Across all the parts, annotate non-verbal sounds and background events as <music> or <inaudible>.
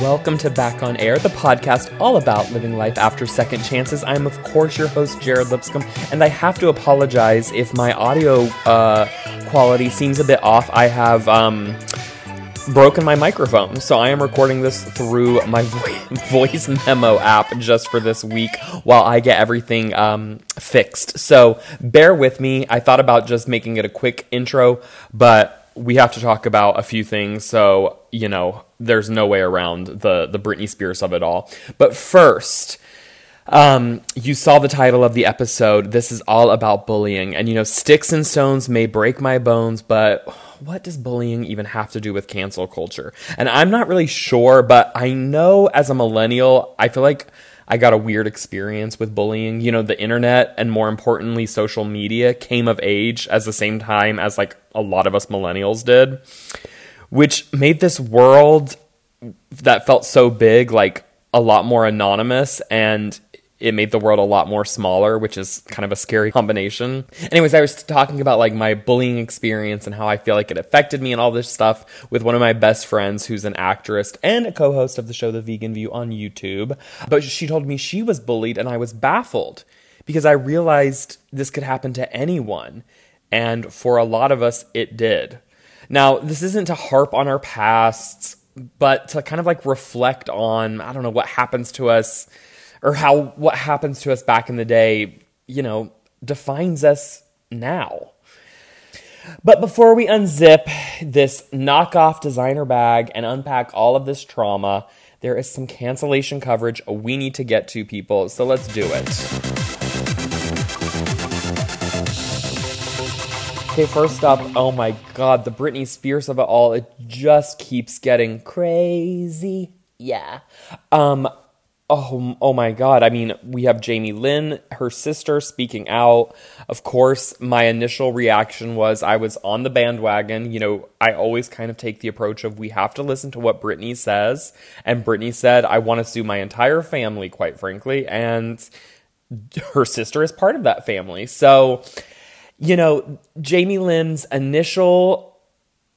Welcome to Back on Air, the podcast all about living life after second chances. I'm, of course, your host, Jared Lipscomb, and I have to apologize if my audio uh, quality seems a bit off. I have um, broken my microphone, so I am recording this through my vo- <laughs> voice memo app just for this week while I get everything um, fixed. So bear with me. I thought about just making it a quick intro, but we have to talk about a few things. So, you know, there's no way around the the Britney Spears of it all. But first, um, you saw the title of the episode. This is all about bullying, and you know, sticks and stones may break my bones, but what does bullying even have to do with cancel culture? And I'm not really sure, but I know as a millennial, I feel like I got a weird experience with bullying. You know, the internet and more importantly, social media came of age as the same time as like a lot of us millennials did, which made this world that felt so big like a lot more anonymous and it made the world a lot more smaller, which is kind of a scary <laughs> combination. Anyways, I was talking about like my bullying experience and how I feel like it affected me and all this stuff with one of my best friends who's an actress and a co-host of the show The Vegan View on YouTube. But she told me she was bullied and I was baffled because I realized this could happen to anyone. And for a lot of us, it did. Now, this isn't to harp on our pasts, but to kind of like reflect on, I don't know, what happens to us or how what happens to us back in the day, you know, defines us now. But before we unzip this knockoff designer bag and unpack all of this trauma, there is some cancellation coverage we need to get to, people. So let's do it. Okay, first up, oh my god, the Britney Spears of it all, it just keeps getting crazy. Yeah. Um, Oh, oh my God. I mean, we have Jamie Lynn, her sister, speaking out. Of course, my initial reaction was I was on the bandwagon. You know, I always kind of take the approach of we have to listen to what Britney says. And Britney said, I want to sue my entire family, quite frankly. And her sister is part of that family. So, you know, Jamie Lynn's initial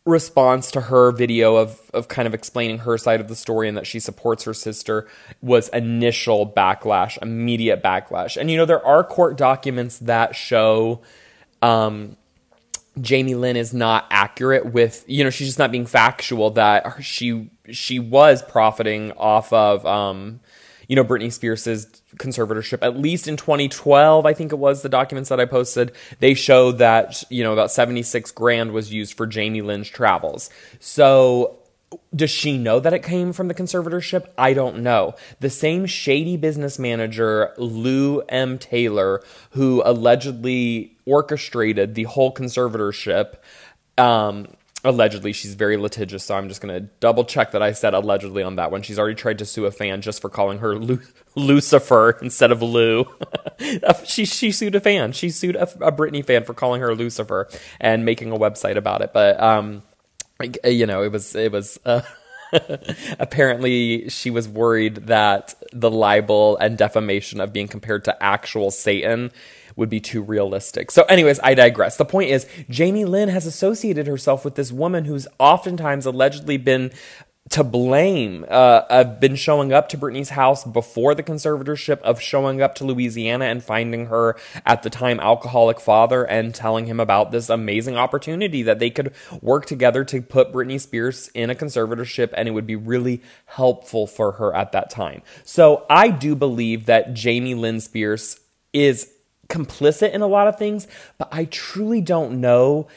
response to her video of of kind of explaining her side of the story and that she supports her sister was initial backlash, immediate backlash. And you know there are court documents that show um, Jamie Lynn is not accurate with you know she's just not being factual that she she was profiting off of um, you know Britney Spears's conservatorship at least in 2012 I think it was the documents that I posted they show that you know about 76 grand was used for Jamie Lynn's travels so does she know that it came from the conservatorship? I don't know. The same shady business manager, Lou M. Taylor, who allegedly orchestrated the whole conservatorship, um, allegedly she's very litigious so i'm just going to double check that i said allegedly on that one. She's already tried to sue a fan just for calling her Lu- lucifer <laughs> instead of lou. <laughs> She, she sued a fan. She sued a, a britney fan for calling her lucifer and making a website about it. But um you know it was it was uh, <laughs> <laughs> apparently she was worried that the libel and defamation of being compared to actual satan would be too realistic. So, anyways, I digress. The point is, Jamie Lynn has associated herself with this woman who's oftentimes allegedly been to blame. Uh, I've been showing up to Britney's house before the conservatorship, of showing up to Louisiana and finding her at the time alcoholic father and telling him about this amazing opportunity that they could work together to put Britney Spears in a conservatorship and it would be really helpful for her at that time. So I do believe that Jamie Lynn Spears is complicit in a lot of things, but I truly don't know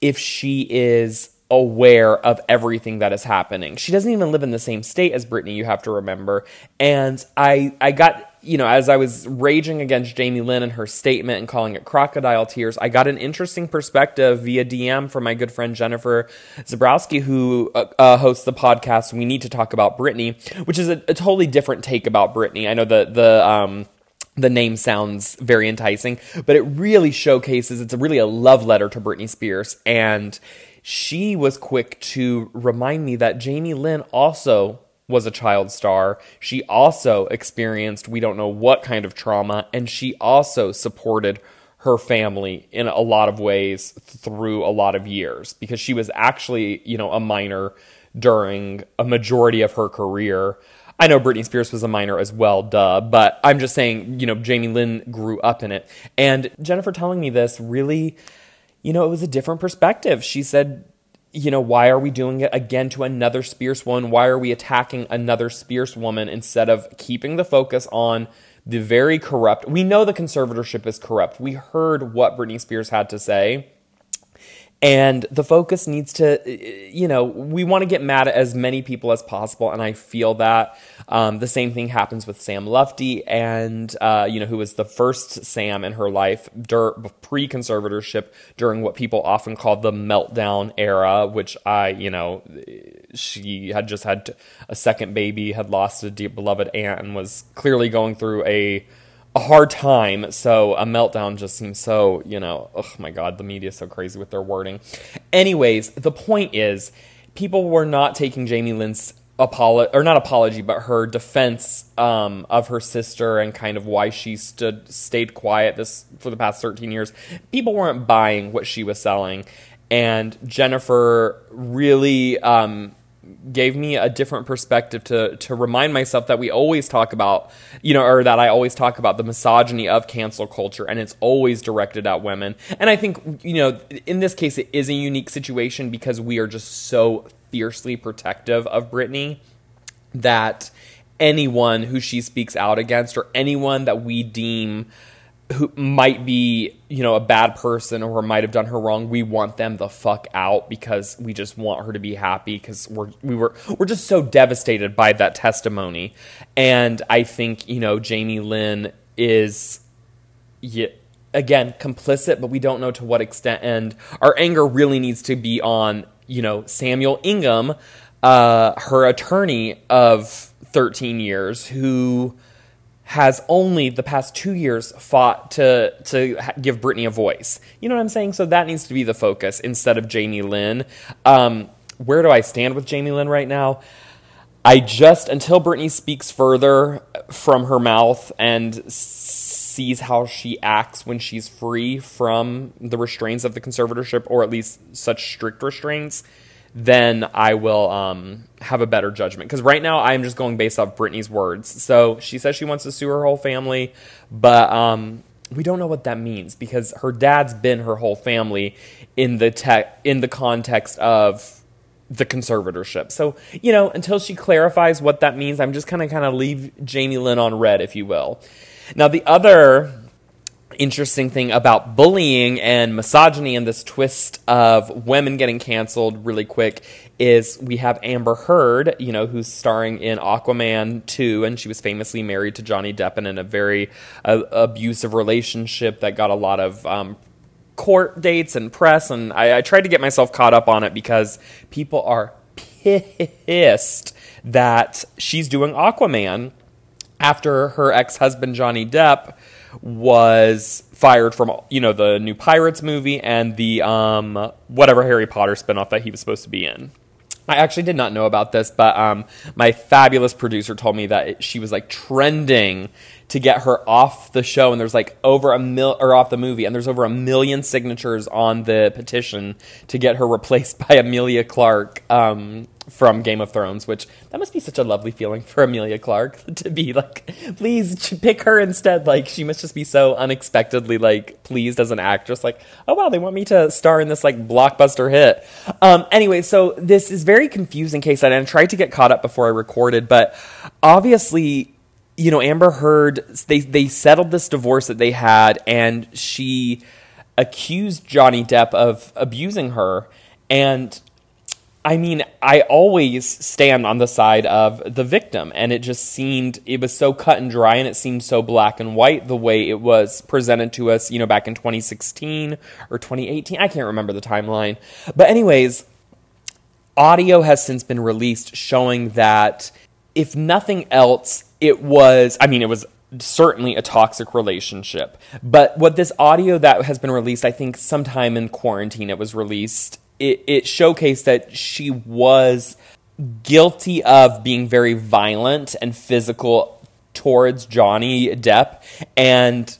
if she is aware of everything that is happening. She doesn't even live in the same state as Britney, you have to remember. And I I got you know, as I was raging against Jamie Lynn and her statement and calling it crocodile tears, I got an interesting perspective via DM from my good friend Jennifer Zabrowski, who uh, uh, hosts the podcast We Need to Talk About Britney, which is a, a, totally different take about Britney. I know the the um, the name sounds very enticing, but it really showcases it's really a love letter to Britney Spears. And she was quick to remind me that Jamie Lynn also was a child star. She also experienced we don't know what kind of trauma, and she also supported her family in a lot of ways through a lot of years because she was actually, you know, a minor during a majority of her career. I know Britney Spears was a minor as well, duh, but I'm just saying, you know, Jamie Lynn grew up in it. And Jennifer telling me this really, you know, it was a different perspective. She said, you know, why are we doing it again to another Spears woman? Why are we attacking another Spears woman instead of keeping the focus on the very corrupt? We know the conservatorship is corrupt. We heard what Britney Spears had to say and the focus needs to you know we want to get mad at as many people as possible and i feel that um, the same thing happens with sam lutfi and uh, you know who was the first sam in her life dur- pre-conservatorship during what people often call the meltdown era which i you know she had just had a second baby had lost a deep beloved aunt and was clearly going through a a hard time. So a meltdown just seems so, you know, oh my God, the media is so crazy with their wording. Anyways, the point is, people were not taking Jamie Lynn's apology, or not apology, but her defense um, of her sister and kind of why she stood stayed quiet this for the past 13 years. People weren't buying what she was selling. And Jennifer really um, gave me a different perspective to to remind myself that we always talk about, you know, or that I always talk about the misogyny of cancel culture and it's always directed at women. And I think, you know, in this case it is a unique situation because we are just so fiercely protective of Britney that anyone who she speaks out against or anyone that we deem who might be, you know, a bad person or might have done her wrong, we want them the fuck out because we just want her to be happy because we're we were we're just so devastated by that testimony. And I think, you know, Jamie Lynn is yeah, again complicit, but we don't know to what extent and our anger really needs to be on, you know, Samuel Ingham, uh, her attorney of 13 years who has only the past two years fought to to give Britney a voice. You know what I'm saying? So that needs to be the focus instead of Jamie Lynn. Um, where do I stand with Jamie Lynn right now? I just until Britney speaks further from her mouth and sees how she acts when she's free from the restraints of the conservatorship, or at least such strict restraints then I will um, have a better judgment. Because right now I'm just going based off Britney's words. So she says she wants to sue her whole family, but um, we don't know what that means because her dad's been her whole family in the te- in the context of the conservatorship. So you know, until she clarifies what that means, I'm just kind of kind of leave Jamie Lynn on red, if you will. Now the other interesting thing about bullying and misogyny and this twist of women getting canceled really quick is we have Amber Heard, you know, who's starring in Aquaman 2, and she was famously married to Johnny Depp and in a very uh, abusive relationship that got a lot of um, court dates and press. And I, I tried to get myself caught up on it because people are pissed that she's doing Aquaman after her ex husband Johnny Depp was fired from you know the new Pirates movie and the um, whatever Harry Potter spinoff that he was supposed to be in. I actually did not know about this, but um, my fabulous producer told me that it, she was like trending to get her off the show, and there's like over a mil or off the movie, and there's over a million signatures on the petition to get her replaced <laughs> by Emilia Clarke Um, from Game of Thrones, which that must be such a lovely feeling for Emilia Clarke <laughs> to be like, please pick her instead. Like she must just be so unexpectedly like pleased as an actress. Like, oh wow, they want me to star in this like blockbuster hit. Um, anyway, so this is very confusing case I tried to get caught up before I recorded, but obviously you know, Amber Heard, they they settled this divorce that they had, and she accused Johnny Depp of abusing her. And I mean, I always stand on the side of the victim, and it just seemed it was so cut and dry, and it seemed so black and white the way it was presented to us, you know, back in 2016 or 2018. I can't remember the timeline, but anyways, audio has since been released showing that if nothing else, it was. I mean, it was certainly a toxic relationship. But what this audio that has been released, I think sometime in quarantine, it was released it, it showcased that she was guilty of being very violent and physical towards Johnny Depp. And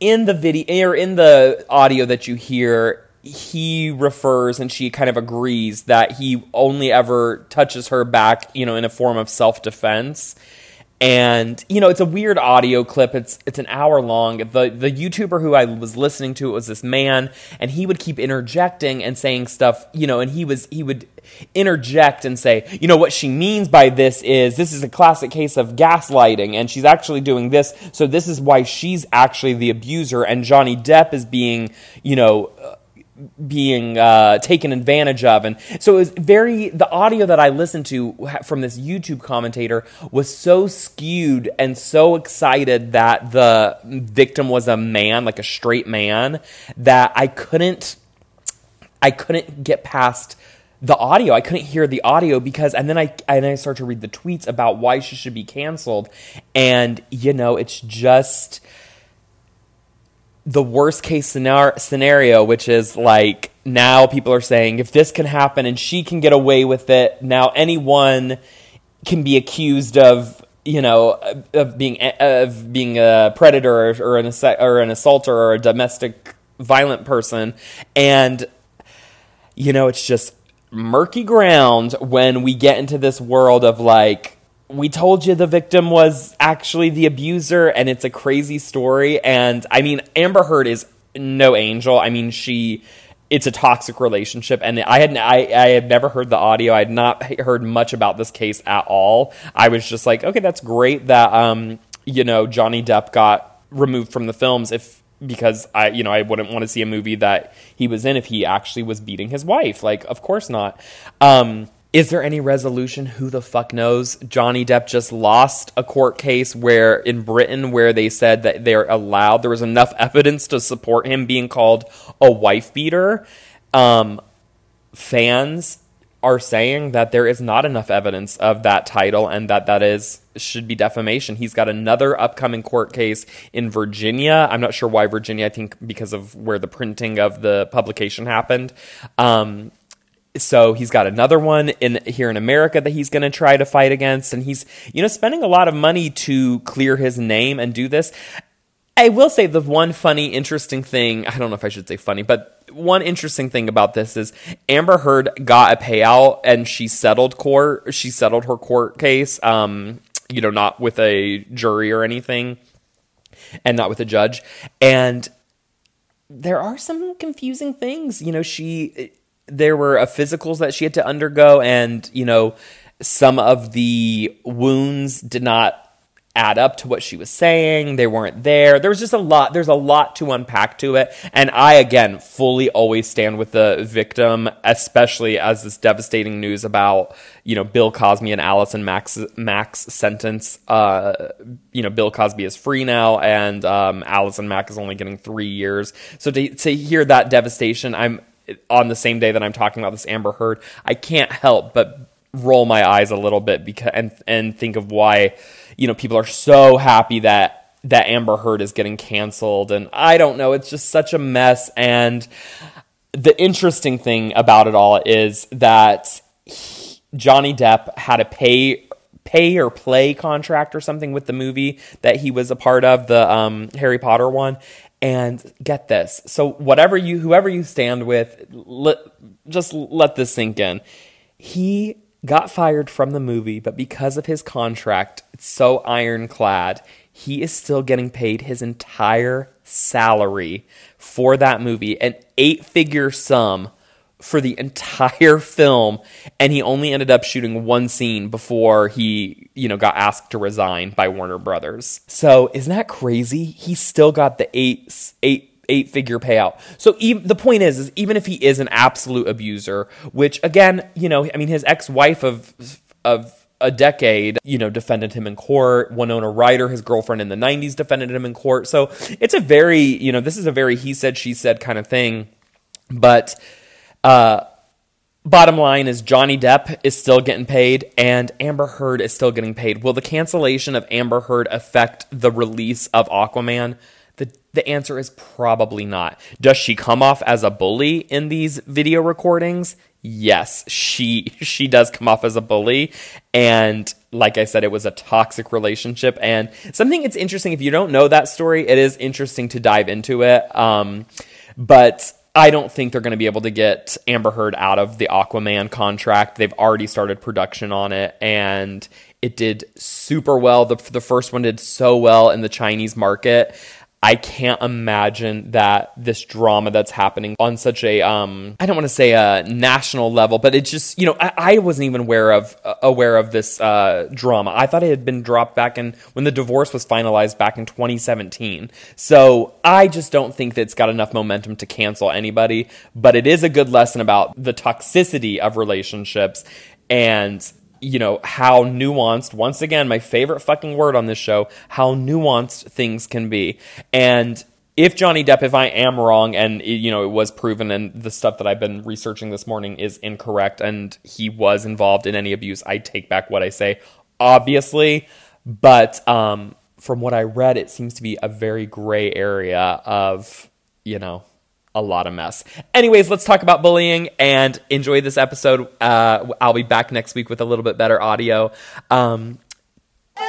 in the video or in the audio that you hear, he refers and she kind of agrees that he only ever touches her back, you know, in a form of self defense and you know it's a weird audio clip. It's it's an hour long. The the youtuber who i was listening to was this man and he would keep interjecting and saying stuff you know and he was he would interject and say you know what she means by this is this is a classic case of gaslighting and she's actually doing this so this is why she's actually the abuser and johnny depp is being you know uh, being uh, taken advantage of. And so it was very, the audio that I listened to from this YouTube commentator was so skewed and so excited that the victim was a man, like a straight man, that I couldn't, I couldn't get past the audio. I couldn't hear the audio because, and then I and then I start to read the tweets about why she should be canceled, and you know, it's just the worst case scenario, which is like now people are saying if this can happen and she can get away with it, now anyone can be accused of you know of being of being a predator or an or an assaulter or a domestic violent person, and you know it's just murky ground when we get into this world of like we told you the victim was actually the abuser and it's a crazy story. And i mean amber heard is no angel. I mean she it's a toxic relationship. And i had I, I had never heard the audio. I had not heard much about this case at all. I was just like okay that's great that um you know johnny depp got removed from the films if because i you know i wouldn't want to see a movie that he was in if he actually was beating his wife. Like of course not. Um is there any resolution? Who the fuck knows? Johnny Depp just lost a court case where in Britain where they said that they're allowed there was enough <laughs> evidence to support him being called a wife beater. Um, fans are saying that there is not enough evidence of that title and that that is should be defamation. He's got another upcoming court case in Virginia. I'm not sure why Virginia. I think because of where the printing of the publication happened. Um, so he's got another one in here in America that he's going to try to fight against, and he's you know spending a lot of money to clear his name and do this. I will say the one funny, interesting thing. I don't know if I should say funny, but one interesting thing about this is Amber Heard got a payout and she settled court. She settled her court case. Um, you know, not with a jury or anything, and not with a judge. And there are some confusing things. You know, she there were uh, physicals that she had to undergo, and you know, some of the wounds did not add up to what she was saying. They weren't there. There was just a lot. There's a lot to unpack to it. And I, again, fully always stand with the victim, especially as this devastating news about, you know, Bill Cosby and Allison Mack's, Mack's sentence. Uh, you know, Bill Cosby is free now and, um, Allison Mack is only getting three years. So to, to hear that devastation, I'm, on the same day that I'm talking about this Amber Heard, I can't help but roll my eyes a little bit because and and think of why you know people are so happy that that Amber Heard is getting canceled. And I don't know it's just such a mess. And the interesting thing about it all is that he, Johnny Depp had a pay pay or play contract or something with the movie that he was a part of the um, Harry Potter one and get this. So whatever you whoever you stand with, let, just let this sink in. He got fired from the movie, but because of his contract, it's so ironclad, he is still getting paid his entire salary for that movie, an eight-figure sum for the <laughs> entire film and he only ended up shooting one scene before he you know got asked to resign by Warner Brothers. So isn't that crazy? He still got the eight eight eight figure payout. So even, the point is, is even if he is an absolute abuser, which again, you know, I mean, his ex wife of of a decade, you know, defended him in court. Winona Ryder, his girlfriend in the 90s, defended him in court. So it's a very, you know, this is a very he said, she said kind of thing. But uh, bottom line is Johnny Depp is still getting paid and Amber Heard is still getting paid. Will the cancellation of Amber Heard affect the release of Aquaman? The, the answer is probably not. Does she come off as a bully in these video recordings? Yes, she <laughs> she does come off as a bully and like I said it was a toxic relationship and something it's interesting if you don't know that story it is interesting to dive into it um, but I don't think they're going to be able to get Amber Heard out of the Aquaman contract. They've already started production on it, and it did super well. The, the first one did so well in the Chinese market. I can't imagine that this drama that's happening on such a um I don't want to say a national level, but it's just you know I, I wasn't even aware of uh, aware of this uh, drama. I thought it had been dropped back in when the divorce was finalized back in 2017. So I just don't think that it's got enough momentum to cancel anybody. But it is a good lesson about the toxicity of relationships and you know, how nuanced, once again, my favorite fucking word on this show, how nuanced things can be. And if Johnny Depp, if I am wrong, and you know it was proven, and the stuff that I've been researching this morning is incorrect, and he was involved in any abuse, I take back what I say, obviously. But um, from what I read, it seems to be a very gray area of you know a lot of mess. Anyways, let's talk about bullying and enjoy this episode. Uh, I'll be back next week with a little bit better audio. Um,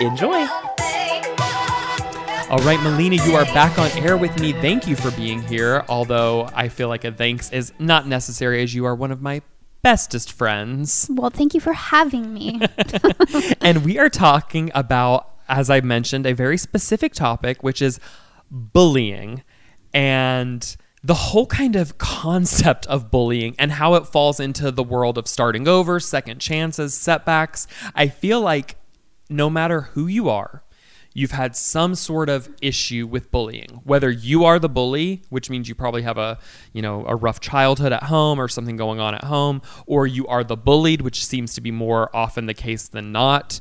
enjoy. All right, Melina, you are back on air with me. Thank you for being here. Although I feel like a thanks is not necessary as you are one of my bestest friends. Well, thank you for having me. <laughs> <laughs> and we are talking about, as I mentioned, a very specific topic, which is bullying. And the whole kind of concept of bullying and how it falls into the world of starting over, second chances, setbacks. I feel like no matter who you are, you've had some sort of issue with bullying. Whether you are the bully which means you probably have a you know a rough childhood at home or something going on at home or you are the bullied which seems to be more often the case than not.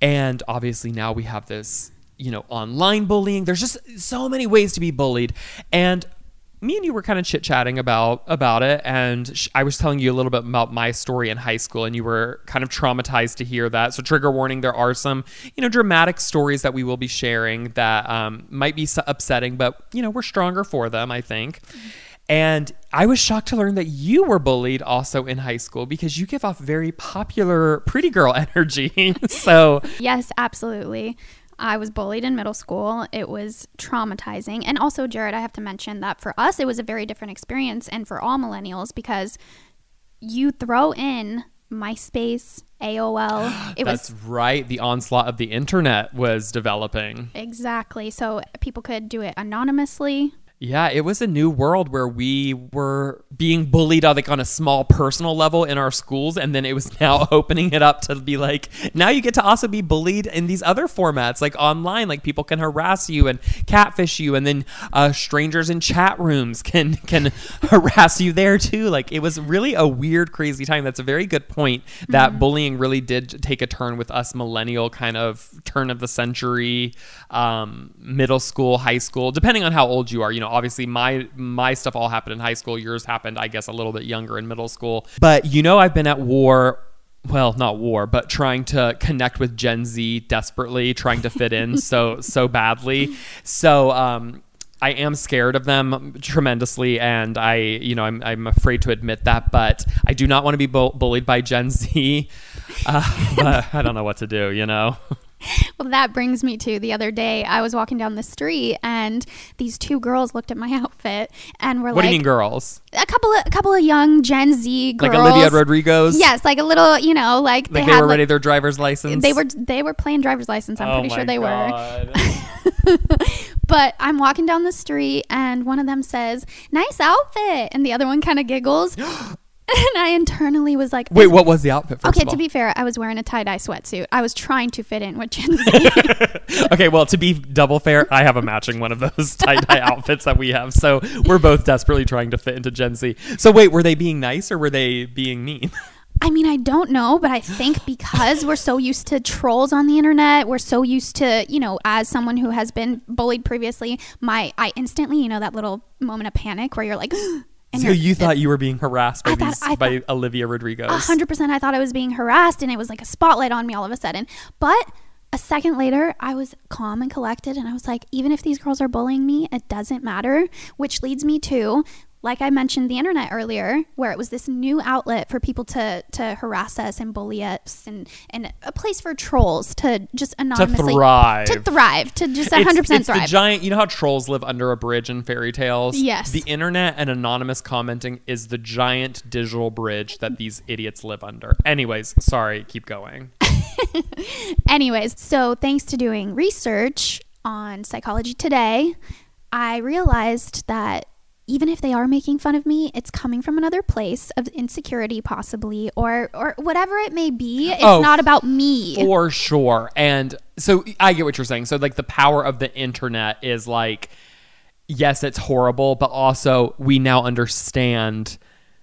And obviously now we have this you know online bullying. There's just so many ways to be bullied. And me and you were kind of chit chatting about about it, and sh- I was telling you a little bit about my story in high school, and you were kind of traumatized to hear that. So, trigger warning: there are some you know dramatic stories that we will be sharing that um, might be upsetting, but you know we're stronger for them, I think. And I was shocked to learn that you were bullied also in high school because you give off very popular pretty girl <laughs> energy. <laughs> so, yes, absolutely. I was bullied in middle school. It was traumatizing. And also, Jared, I have to mention that for us, it was a very different experience and for all millennials because you throw in MySpace, AOL. <gasps> It That's was, right. The onslaught of the internet was developing. Exactly. So people could do it anonymously. Yeah, it was a new world where we were being bullied on like on a small personal level in our schools, and then it was <laughs> now opening it up to be like now you get to also be bullied in these other formats, like online, like people can harass you and catfish you, and then uh, strangers in chat rooms <laughs> can can <laughs> harass you there too. Like it was really a weird, crazy time. That's a very good point. That mm-hmm. bullying really did take a turn with us millennial kind of turn of the century, um, middle school, high school, depending on how old you are. You know obviously my my stuff all happened in high school. Yours happened, I guess, a little bit younger in middle school. But you know, I've been at war well, not war, but trying to connect with Gen Z desperately, trying to fit in so <laughs> so badly. So um, I am scared of them tremendously, and I, you know, I'm, I'm afraid to admit that. But I do not want to be bu- bullied by Gen Z. <laughs> Uh, but I don't know what to do, you know. <laughs> well, that brings me to the other day. I was walking down the street, and these two girls looked at my <laughs> outfit and were what like, "What do you mean, girls?" A couple of a couple of young Gen Z girls, like Olivia Rodrigo's. Yes, like a little, you know, like they, like they had, were ready their driver's license. They were they were playing driver's license. I'm oh pretty sure they God. were. <laughs> but I'm walking down the street, and one of them says, "Nice outfit," and the other one kind of giggles. <gasps> <gasps> <gasps> <laughs> and I internally was like, "Wait, what was the outfit?" For okay, to be fair, I was wearing a tie dye sweatsuit. I was trying to fit in with Gen Z. <laughs> okay, well, to be double fair, I have a matching one of those <laughs> tie dye outfits that we have, so we're both desperately trying to fit into Gen Z. So, wait, were they being nice or were they being mean? I mean, I don't know, but I think because we're so used to trolls on the internet, we're so used to, you know, as someone who has been bullied previously, my I instantly, you know, that little moment of panic where you're like, <gasps> and so you thought you were being harassed by, these, thought, by Olivia Rodrigo? hundred percent. I thought I was being harassed, and it was like a spotlight on me all of a sudden. But a second later, I was calm and collected, and I was like, even if these girls are bullying me, it doesn't matter. Which leads me to like I mentioned the internet earlier, where it was this new outlet for people to to harass us and bully us and and a place for trolls to just anonymously To thrive. to thrive, to just 100% it's the thrive. giant. You know how trolls live under a bridge in fairy tales. Yes. The internet and anonymous commenting is the giant digital bridge that these idiots live under. Anyways, sorry. Keep going. <laughs> Anyways, so thanks to doing research on Psychology Today, I realized that even if they are making fun of me, it's coming from another place of insecurity, possibly, or or whatever it may be. It's Oh, not about me. For sure. And so I get what you're saying. So like the power of the internet is like yes, it's horrible, but also we now understand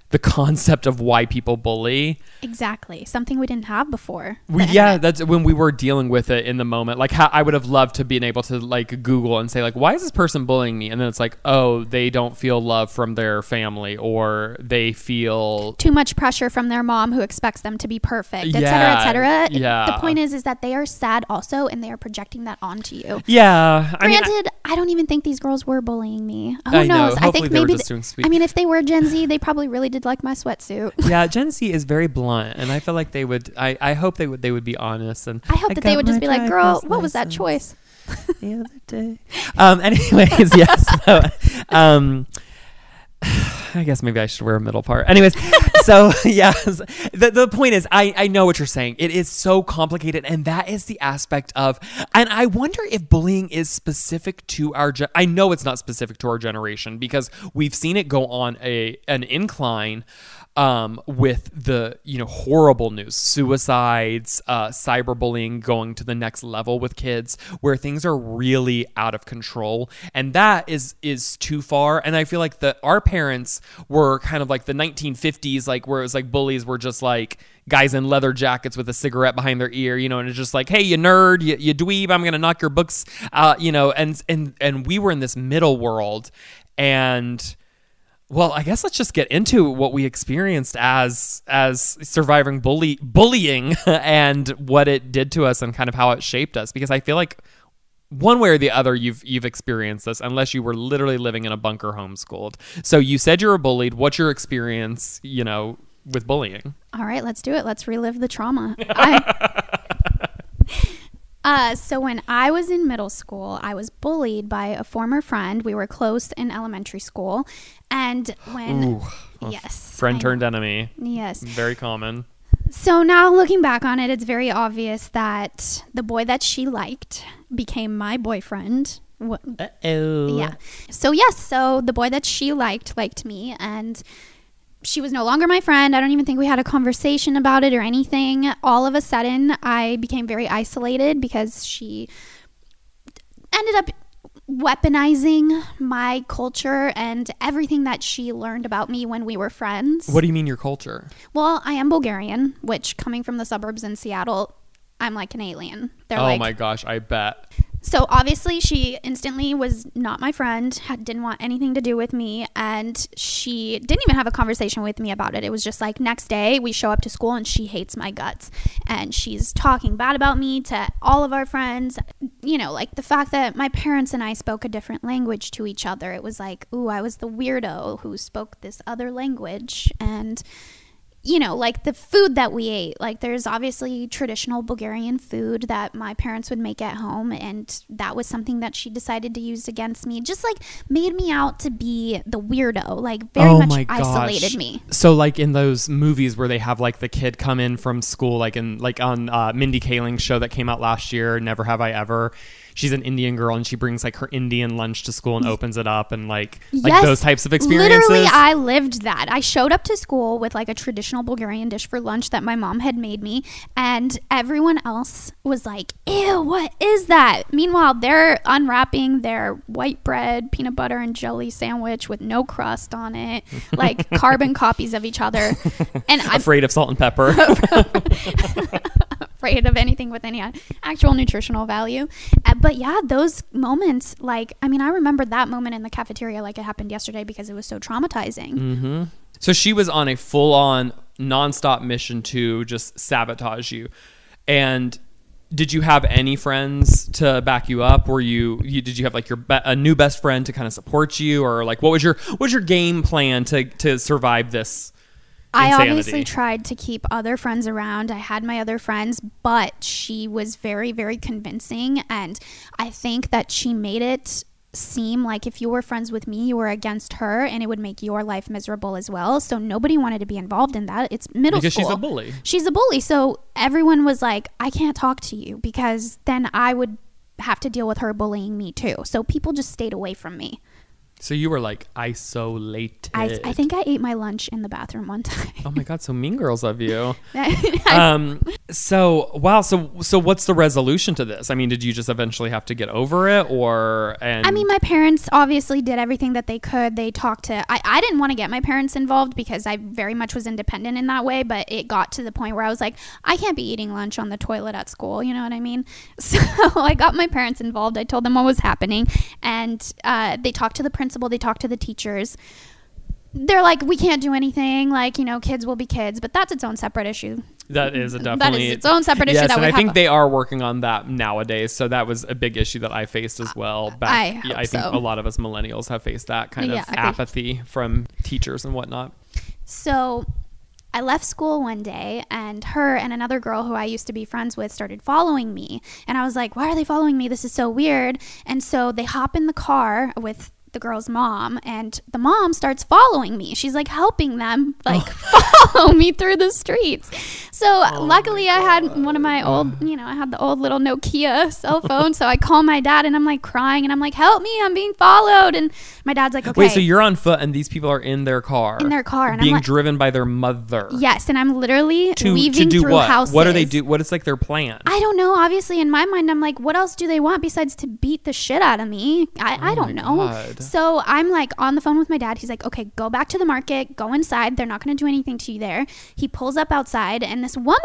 the concept of why people bully. exactly, something we didn't have before. We, yeah, internet. that's when we were dealing with it in the moment. Like, how I would have loved to been able to like Google and say like, "Why is this person bullying me?" And then it's like, "Oh, they don't feel love from their family, or they feel too much pressure from their mom who expects them to be perfect, etc., Yeah, etc. yeah. The point is, is that they are sad also, and they are projecting that onto you. yeah." I mean, I- Granted, I, don't even think these girls were bullying me. Who I know. knows? I think maybe. th- I mean, if they were Gen Z, they probably really did like my sweatsuit. <laughs> yeah, Gen Z is very blunt, and I feel like they would. I, I hope they would. They would be honest, and I hope that they would just be like, "Girl, what was that choice?" The other <laughs> day. Um. <laughs> Anyways, yes. So, um. <sighs> I guess maybe I should wear a middle part. Anyways, so <laughs> yes, the, the point is, I, I know what you're saying. It is so complicated, and that is the aspect of, and I wonder if bullying is specific to our. Ge- I know it's not specific to our generation because we've seen it go on a an incline um, with the you know horrible news, suicides, uh, cyberbullying going to the next level with kids, where things are really out of control, and that is is too far. And I feel like the our parents were kind of like the 1950s, like where it was like bullies were just like guys in leather jackets with a cigarette behind their ear, you know, and it's just like, hey, you nerd, you, you dweeb, I'm gonna knock your books, uh, you know, and and and we were in this middle world, and well, I guess let's just get into what we experienced as as surviving bully bullying <laughs> and what it did to us and kind of how it shaped us because I feel like one way or the other you've you've experienced this unless you were literally living in a bunker homeschooled. So you said you were bullied. What's your experience, you know, with bullying? All right, let's do it. Let's relive the trauma. <laughs> I, uh, so when I was in middle school, I was bullied by a former friend. We were close in elementary school, and when Ooh, yes, friend I turned enemy. yes. Very common. So now looking back on it, it's very obvious that the boy that she liked became my boyfriend. Wh- Oh. Yeah. So yes, so the boy that she liked liked me and she was no longer my friend. I don't even think we had a conversation about it or anything. All of a sudden, I became very isolated because she ended up weaponizing my culture and everything that she learned about me when we were friends. What do you mean your culture? Well, I am Bulgarian, which coming from the suburbs in Seattle, I'm like an alien. They're oh like my gosh, I bet. So obviously, she instantly was not my friend, had, didn't want anything to do with me, and she didn't even have a conversation with me about it. It was just like next day we show up to school and she hates my guts, and she's talking bad about me to all of our friends. You know, like the fact that my parents and I spoke a different language to each other. It was like, ooh, I was the weirdo who spoke this other language, and you know, like the food that we ate. Like, there's obviously traditional Bulgarian food that my parents would make at home, and that was something that she decided to use against me. Just like made me out to be the weirdo, like very oh much isolated me. So like in those movies where they have like the kid come in from school, like in like on uh, Mindy Kaling's show that came out last year, Never Have I Ever. She's an Indian girl and she brings like her Indian lunch to school and opens it up and like like Yes, those types of experiences. Literally, I lived that. I showed up to school with like a traditional Bulgarian dish for lunch that my mom had made me, and everyone else was like, "Ew, what is that?" Meanwhile, they're unwrapping their white bread, peanut butter, and jelly sandwich with no crust on it, like <laughs> carbon copies of each other, and I'm <laughs> afraid of salt and pepper. <laughs> <laughs> afraid of anything with any actual nutritional value. Uh, but yeah, those moments, like, I mean, I remember that moment in the cafeteria like it happened yesterday because it was so traumatizing. hmm So she was on a full on nonstop mission to just sabotage you. And did you have any friends to back you up? Were you, you did you have like your be- a new best friend to kind of support you, or like what was your what was your game plan to to survive this? I obviously tried to keep other friends around. I had my other friends, but she was very, very convincing. And I think that she made it seem like if you were friends with me, you were against her and it would make your life miserable as well. So nobody wanted to be involved in that. It's middle Because school. she's a bully. She's a bully. So everyone was like, I can't talk to you because then I would have to deal with her bullying me too. So people just stayed away from me. So you were like isolated. I, I think I ate my lunch in the bathroom one <laughs> time. Oh my god, so mean girls of you. <laughs> <laughs> Um so wow so so what's the resolution to this i mean did you just eventually have to get over it or and I mean, my parents obviously did everything that they could. They talked to, I, I didn't want to get my parents involved because I very much was independent in that way, but it got to the point where I was like, I can't be eating lunch on the toilet at school. You know what I mean? So I got my parents involved. I told them what was happening, and uh, they talked to the principal, they talk to the teachers. They're like, we can't do anything. Like, you know, kids will be kids, but that's its own separate issue. that is a That is its own separate issue yes that and i think have- they are working on that nowadays so that was a big issue that i faced as uh, well back I yeah, i think so. a lot of us millennials have faced that kind Yeah, of apathy from teachers and whatnot So I left school one day, and her and another girl who I used to be friends with started following me. And I was like, why are they following me? This is so weird. And so they hop in the car with the girl's mom, and the mom starts following me. She's like helping them, like <laughs> follow me through the streets. So oh luckily, I had one of my old, you know, I had the old little Nokia cell <laughs> phone. so I call my dad, and I'm like crying, and I'm like, help me, I'm being followed. And my dad's like, okay. wait so you're on foot and these people are in their car In their car, and I'm being like- driven by their mother Yes, and I'm literally to, weaving to do through what houses. what do they do what is like their plan I don't know. Obviously, in my mind, I'm like, what else do they want besides to beat the shit out of me? I, I Oh don't know. God. So I'm like on the phone with my dad. He's like, okay, go back to the market, go inside. They're not going to do anything to you there. He pulls up outside, and this woman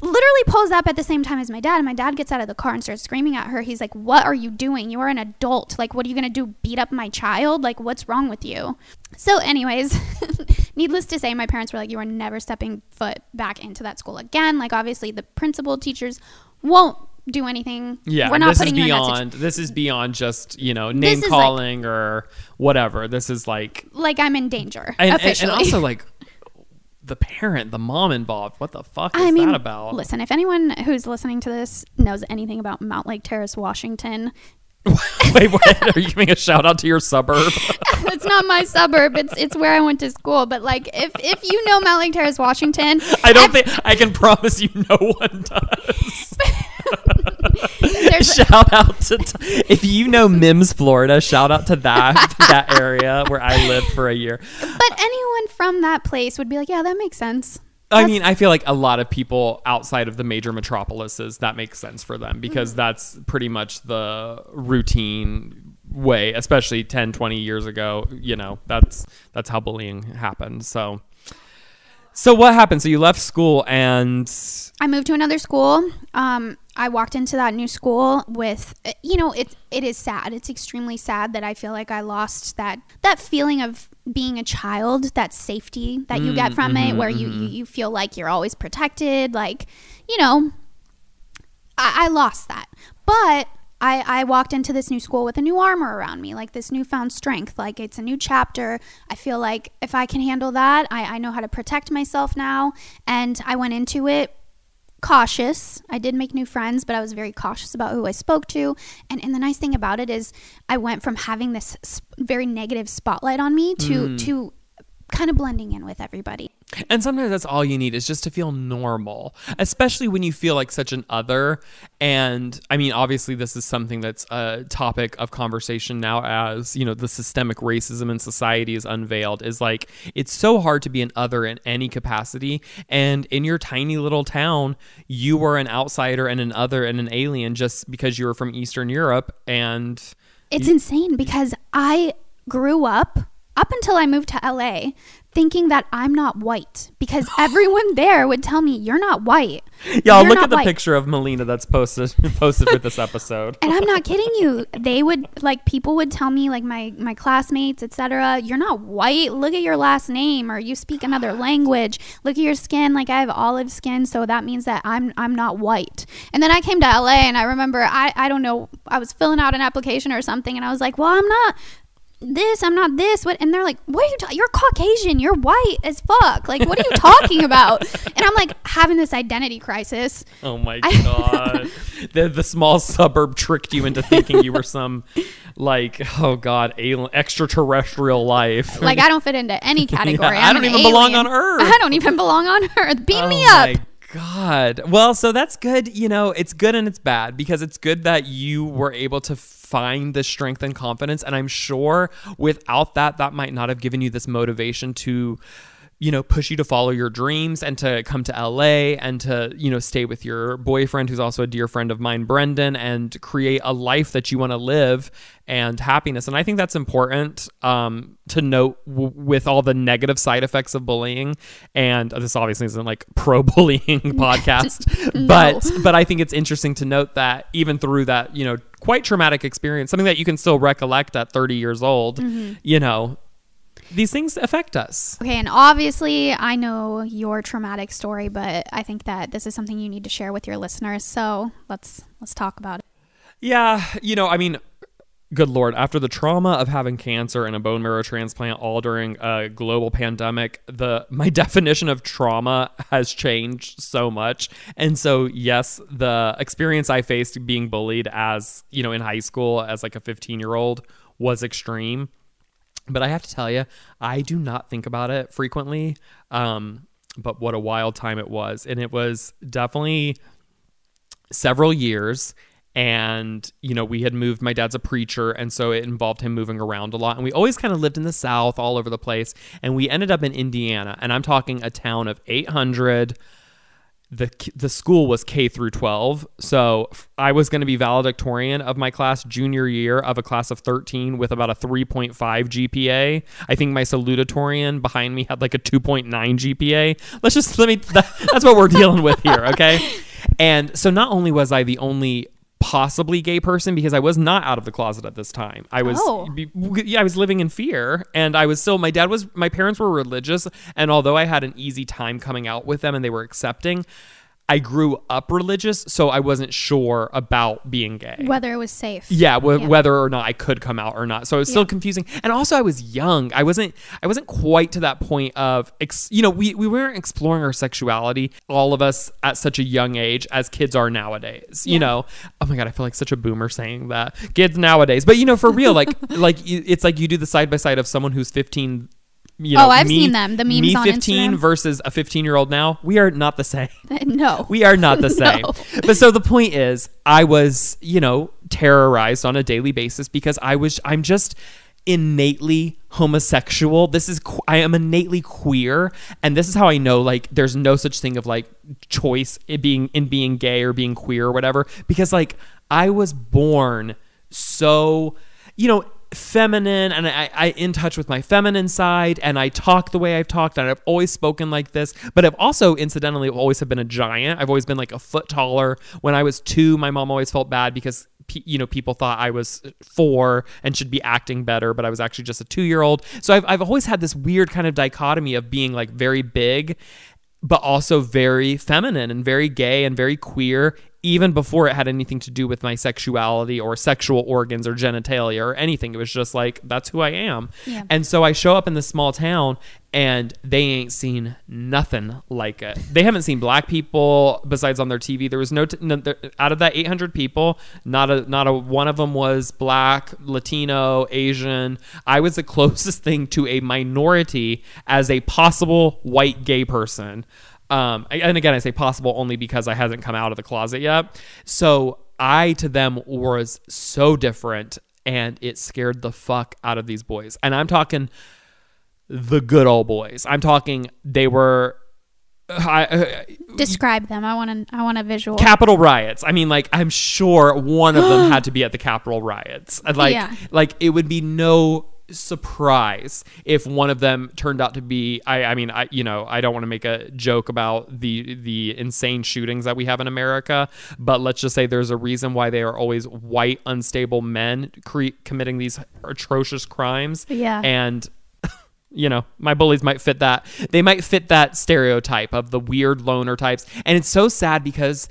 literally pulls up at the same time as my dad. And my dad gets out of the car and starts screaming at her. He's like, what are you doing? You are an adult. Like, what are you going to do? Beat up my child? Like, what's wrong with you? So, anyways, <laughs> needless to say, my parents were like, you are never stepping foot back into that school again. Like, obviously, the principal, teachers won't do anything. Yeah, we're not this is putting that beyond. This is beyond just you know This name is like- calling or whatever. This is like. Like, I'm in danger and, and, officially. and also <laughs> like the parent, the mom involved. What the fuck is I mean, that about? listen, if anyone who's listening to this knows anything about Mountlake Terrace, Washington, <laughs> Wait, what? Are you giving a shout out to your suburb? <laughs> it's not my suburb. It's it's where I went to school. But like, if if you know Mountlake Terrace, Washington, I don't think I can promise you no one does. <laughs> there's shout out to t- if you know Mims, Florida. Shout out to that <laughs> that area where I lived for a year. but anyone from that place would be like, yeah, that makes sense. I That's- mean, I feel like a lot of people outside of the major metropolises that makes sense for them because Mm-hmm. that's pretty much the routine way, especially 10, 20 years ago, you know, that's that's how bullying happened. So So what happened? So you left school and I moved to another school. Um, I walked into that new school with, eh, you know, it it is sad. It's extremely sad that I feel like I lost that that feeling of being a child, that safety that you get mm, from it, mm-hmm, where you, mm-hmm. you you feel like you're always protected. Like, you know, I, I lost that. But I, I walked into this new school with a new armor around me, like this newfound strength. Like it's a new chapter. I feel like if I can handle that, I, I know how to protect myself now. And I went into it cautious. I did make new friends, but I was very cautious about who I spoke to. And, and the nice thing about it is I went from having this s- very negative spotlight on me to, hmm. to kind of blending in with everybody. And sometimes that's all you need is just to feel normal, especially when you feel like such an other. And I mean, obviously, this is something that's a topic of conversation now as, you know, the systemic racism in society is unveiled. Is like, it's so hard to be an other in any capacity. And in your tiny little town, you were an outsider and an other and an alien just because you were from Eastern Europe. And It's insane because I grew up. Up until I moved to LA thinking that I'm not white because <laughs> everyone there would tell me you're not white. Yeah, I'll You're look at the white." picture of Melina that's posted <laughs> posted for this episode. And I'm not kidding you. They would like people would tell me like my my classmates, etc. You're not white. Look at your last name, or you speak another <gasps> language. Look at your skin. Like I have olive skin, so that means that I'm I'm not white. And then I came to LA, and I remember I I don't know I was filling out an application or something, and I was like, well, I'm not this, I'm not this. What? And they're like, what are you? Ta- you're Caucasian. You're white as fuck. Like, what are you talking about? <laughs> And I'm like having this identity crisis. Oh my I- <laughs> god. the the small suburb tricked you into thinking you were some <laughs> like oh god, alien extraterrestrial life. Like I don't fit into any category. I I'm don't even belong on Earth. I don't even belong on Earth. Beat oh me up. my god. Well, so that's good, you know, it's good and it's bad because it's good that you were able to find the strength and confidence. And I'm sure without that that might not have given you this motivation to you know push you to follow your dreams and to come to LA and to you know stay with your boyfriend who's also a dear friend of mine Brendan and create a life that you want to live and happiness. And I think that's important um, to note w- with all the negative side effects of bullying. And this obviously isn't like <laughs> pro bullying <laughs> podcast <laughs> but but I think it's interesting to note that even through that you know quite traumatic experience something that you can still recollect at 30 years old you know these things affect us Okay, and obviously I know your traumatic story, but I think that this is something you need to share with your listeners. So let's let's talk about it. Yeah, you know, I mean, good lord, after the trauma of having cancer and a bone marrow transplant all during a global pandemic, the my <laughs> definition of trauma has changed so much. And so, yes, the experience I faced being bullied as, you know, in high school as like a 15-year-old was extreme. But I have to tell you, I do not think about it frequently. Um, but what a wild time it was. And it was definitely several years and you know we had moved my dad's a preacher and so it involved him moving around a lot and we always kind of lived in the south all over the place and we ended up in indiana and i'm talking a town of 800 the the school was K through 12. So I was going to be valedictorian of my class junior year of a class of 13 with about a 3.5 GPA. I think my salutatorian behind me had like a 2.9 GPA. Let's just let me that, <laughs> that's what we're dealing with here, okay? And so not only was I the only possibly gay person because I was not out of the closet at this time. I was Oh. yeah, I was living in fear and I was still my dad was my parents were religious and although I had an easy time coming out with them and they were accepting, I grew up religious, so I wasn't sure about being gay. Whether it was safe. Yeah, w- Yeah. whether or not I could come out or not. So it was still Yeah. confusing. And also I was young. I wasn't I wasn't quite to that point of ex- you know, we we weren't exploring our sexuality all of us at such a young age as kids are nowadays. You know. Oh my god, I feel like such a boomer saying that. Kids nowadays. But you know, for real like <laughs> like it's like you do the side by side of someone who's 15 you know, Oh, I've me- seen them, the memes me on 15 Instagram. versus a 15 year old now. We are not the same. <laughs> no. <laughs> We are not the <laughs> same. No. But so the point is, I was, you know, terrorized on a daily basis because I was, I'm just innately homosexual. This is, I am innately queer. And this is how I know, like, there's no such thing of like choice in being, in being gay or being queer or whatever. Because, like, I was born so, you know, feminine and I, I in touch with my feminine side and I talk the way I've talked and I've always spoken like this. But I've also incidentally always have been a giant. I've always been like a foot taller. When I was two my mom always felt bad because you know people thought I was four and should be acting better but I was actually just a two year old so I've, I've always had this weird kind of dichotomy of being like very big but also very feminine and very gay and very queer even before it had anything to do with my sexuality or sexual organs or genitalia or anything. It was just like, that's who I am. Yeah. And so I show up in this small town and they ain't seen nothing like it. They haven't seen black people besides on their TV. There was no, t- no there, out of that 800 people, not a, not a one of them was black, Latino, Asian. I was the <laughs> closest thing to a minority as a possible white gay person. Um, and again, I say possible only because I hasn't come out of the closet yet. So I to them was so different, and it scared the fuck out of these boys. And I'm talking the good old boys. I'm talking they were. I, uh, Describe them. I want to. I want a visual. Capitol riots. I mean, like I'm sure one of them <gasps> had to be at the Capitol riots. Like, Yeah. like it would be no surprised if one of them turned out to be I, I mean I you know I don't want to make a joke about the the insane shootings that we have in America but let's just say there's a reason why they are always white unstable men cre- committing these atrocious crimes Yeah. and <laughs> you know my bullies might fit that they might fit that stereotype of the weird loner types and it's so sad because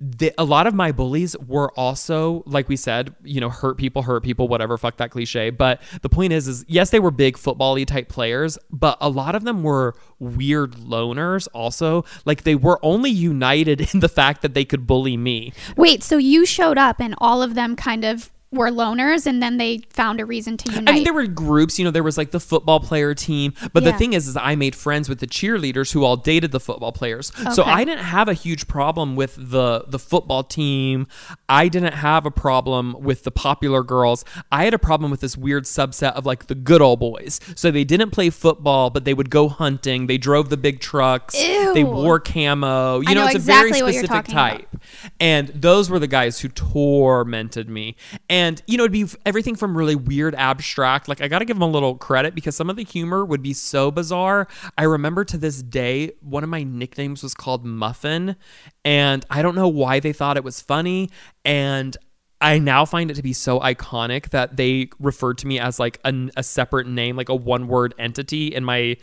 the, a lot of my bullies were also like we said you know hurt people hurt people whatever fuck that cliche. But the point is is yes they were big football-y type players but a lot of them were weird loners also. Like they were only united <laughs> in the fact that they could bully me. Wait, so you showed up and all of them kind of were loners and then they found a reason to unite. I mean, there were groups. You know, there was like the football player team, but the thing is, is I made friends with the cheerleaders who all dated the football players. So I didn't have a huge problem with the the football team. I didn't have a problem with the popular girls. I had a problem with this weird subset of like the good old boys. So they didn't play football, but they would go hunting. They drove the big trucks. Ew. They wore camo. You know, know it's exactly a very specific talking about. type. And those were the guys who tormented me. And, you know, it'd be everything from really weird, abstract. Like, I got to give them a little credit because some of the humor would be so bizarre. I remember to this day, one of my nicknames was called Muffin. And I don't know why they thought it was funny. And I now find it to be so iconic that they referred to me as like a, a separate name, like a one word entity in my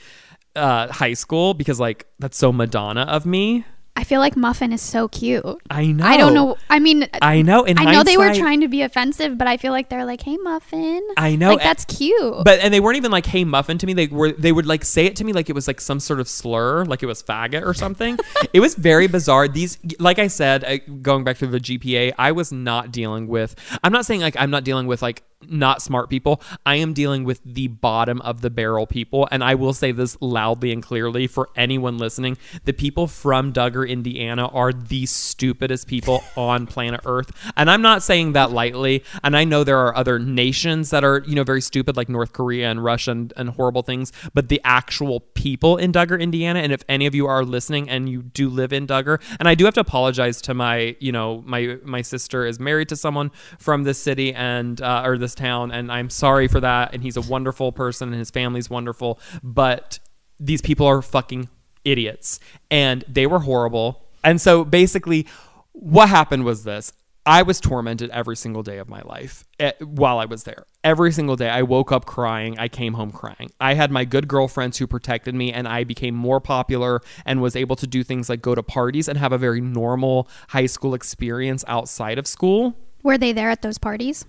uh, high school because, like, that's so Madonna of me. I feel like Muffin is so cute. I know. I don't know. I mean, I know. In I know they were trying to be offensive, but I feel like they're like, "Hey, Muffin." I know, Like that's cute. But and they weren't even like, "Hey, muffin" to me. They were. They would like say it to me like it was like some sort of slur, like it was faggot or something. <laughs> it was very bizarre. These, like I said, uh, going back to the GPA, I was not dealing with. I'm not saying like I'm not dealing with like not smart people. I am dealing with the bottom of the barrel people, and I will say this loudly and clearly for anyone listening: the people from Dugger, Indiana, are the stupidest people <laughs> on planet Earth. And I'm not saying that lightly. And I know there are other nations that are, you know, very stupid, like North Korea and Russia and, and horrible things. But the actual people in Dugger, Indiana, and if any of you are listening and you do live in Dugger, and I do have to apologize to my, you know, my my sister is married to someone from this city and uh, or this town, and I'm sorry for that. And he's a wonderful person, and his family's wonderful, but these people are fucking idiots and they were horrible. And so basically, what happened was this. I was tormented every single day of my life eh, while I was there. Every single day, I woke up crying. I came home crying. I had my good girlfriends who protected me, and I became more popular and was able to do things like go to parties and have a very normal high school experience outside of school. were they there at those parties?